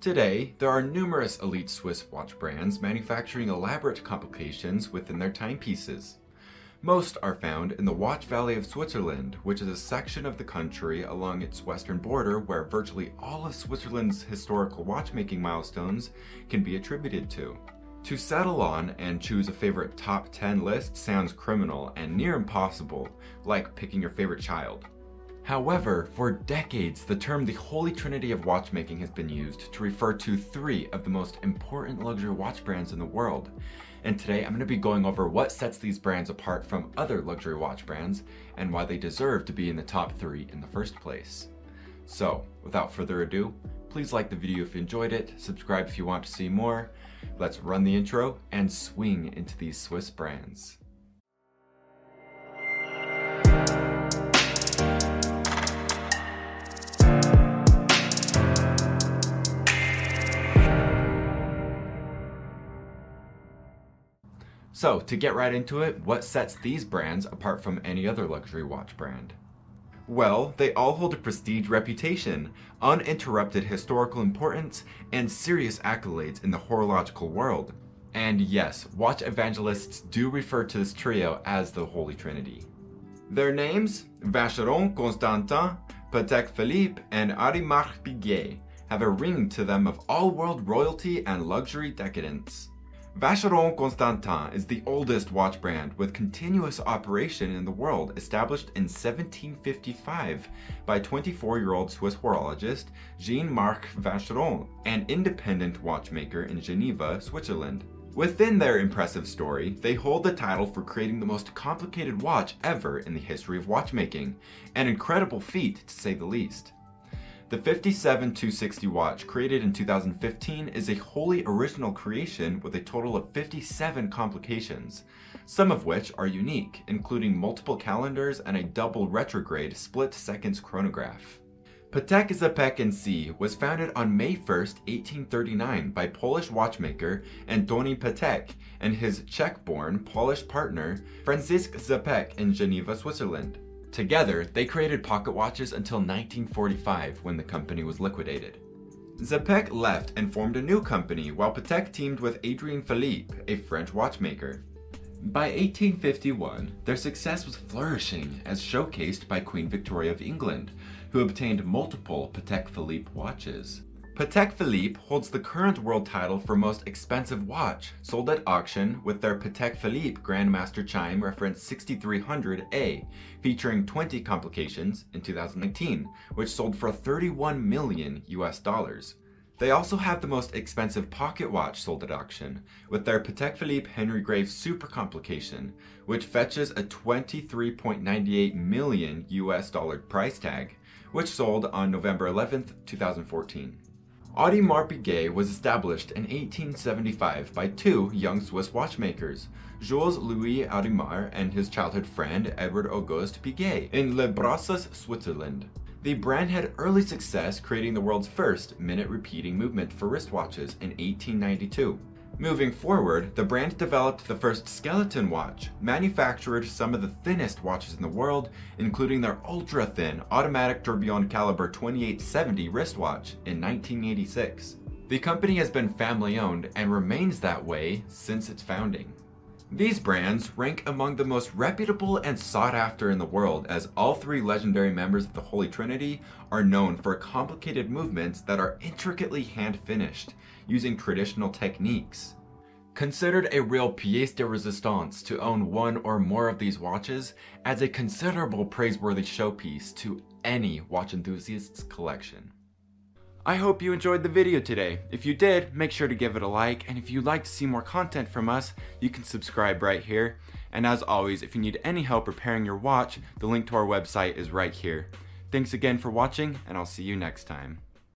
Today, there are numerous elite Swiss watch brands manufacturing elaborate complications within their timepieces. Most are found in the Watch Valley of Switzerland, which is a section of the country along its western border where virtually all of Switzerland's historical watchmaking milestones can be attributed to. To settle on and choose a favorite top 10 list sounds criminal and near impossible, like picking your favorite child. However, for decades, the term the Holy Trinity of watchmaking has been used to refer to three of the most important luxury watch brands in the world. And today I'm going to be going over what sets these brands apart from other luxury watch brands and why they deserve to be in the top three in the first place. So, without further ado, please like the video if you enjoyed it, subscribe if you want to see more. Let's run the intro and swing into these Swiss brands. So, to get right into it, what sets these brands apart from any other luxury watch brand? Well, they all hold a prestige reputation, uninterrupted historical importance, and serious accolades in the horological world. And yes, watch evangelists do refer to this trio as the Holy Trinity. Their names, Vacheron Constantin, Patek Philippe, and Audemars Piguet, have a ring to them of all-world royalty and luxury decadence. Vacheron Constantin is the oldest watch brand with continuous operation in the world, established in 1755 by 24-year-old Swiss horologist Jean-Marc Vacheron, an independent watchmaker in Geneva, Switzerland. Within their impressive story, they hold the title for creating the most complicated watch ever in the history of watchmaking, an incredible feat to say the least. The 57-260 watch, created in 2015, is a wholly original creation with a total of 57 complications, some of which are unique, including multiple calendars and a double retrograde split seconds chronograph. Patek Czapek NC was founded on May 1, 1839 by Polish watchmaker Antoni Patek and his Czech-born Polish partner Franciszek Czapek in Geneva, Switzerland. Together, they created pocket watches until 1945 when the company was liquidated. Czapek left and formed a new company while Patek teamed with Adrien Philippe, a French watchmaker. By 1851, their success was flourishing as showcased by Queen Victoria of England, who obtained multiple Patek Philippe watches. Patek Philippe holds the current world title for most expensive watch, sold at auction with their Patek Philippe Grandmaster Chime reference 6300A, featuring 20 complications in 2019, which sold for 31 million US dollars. They also have the most expensive pocket watch sold at auction, with their Patek Philippe Henry Graves Super Complication, which fetches a 23.98 million US dollar price tag, which sold on November 11th, 2014. Audemars Piguet was established in 1875 by two young Swiss watchmakers, Jules Louis Audemars and his childhood friend Edward Auguste Piguet, in Le Brassus, Switzerland. The brand had early success creating the world's first minute repeating movement for wristwatches in 1892. Moving forward, the brand developed the first skeleton watch, manufactured some of the thinnest watches in the world, including their ultra-thin automatic tourbillon caliber 2870 wristwatch in 1986. The company has been family owned and remains that way since its founding. These brands rank among the most reputable and sought after in the world as all three legendary members of the Holy Trinity are known for complicated movements that are intricately hand finished, using traditional techniques. Considered a real pièce de résistance to own one or more of these watches adds a considerable praiseworthy showpiece to any watch enthusiast's collection. I hope you enjoyed the video today. If you did, make sure to give it a like, and if you'd like to see more content from us, you can subscribe right here. And as always, if you need any help repairing your watch, the link to our website is right here. Thanks again for watching, and I'll see you next time.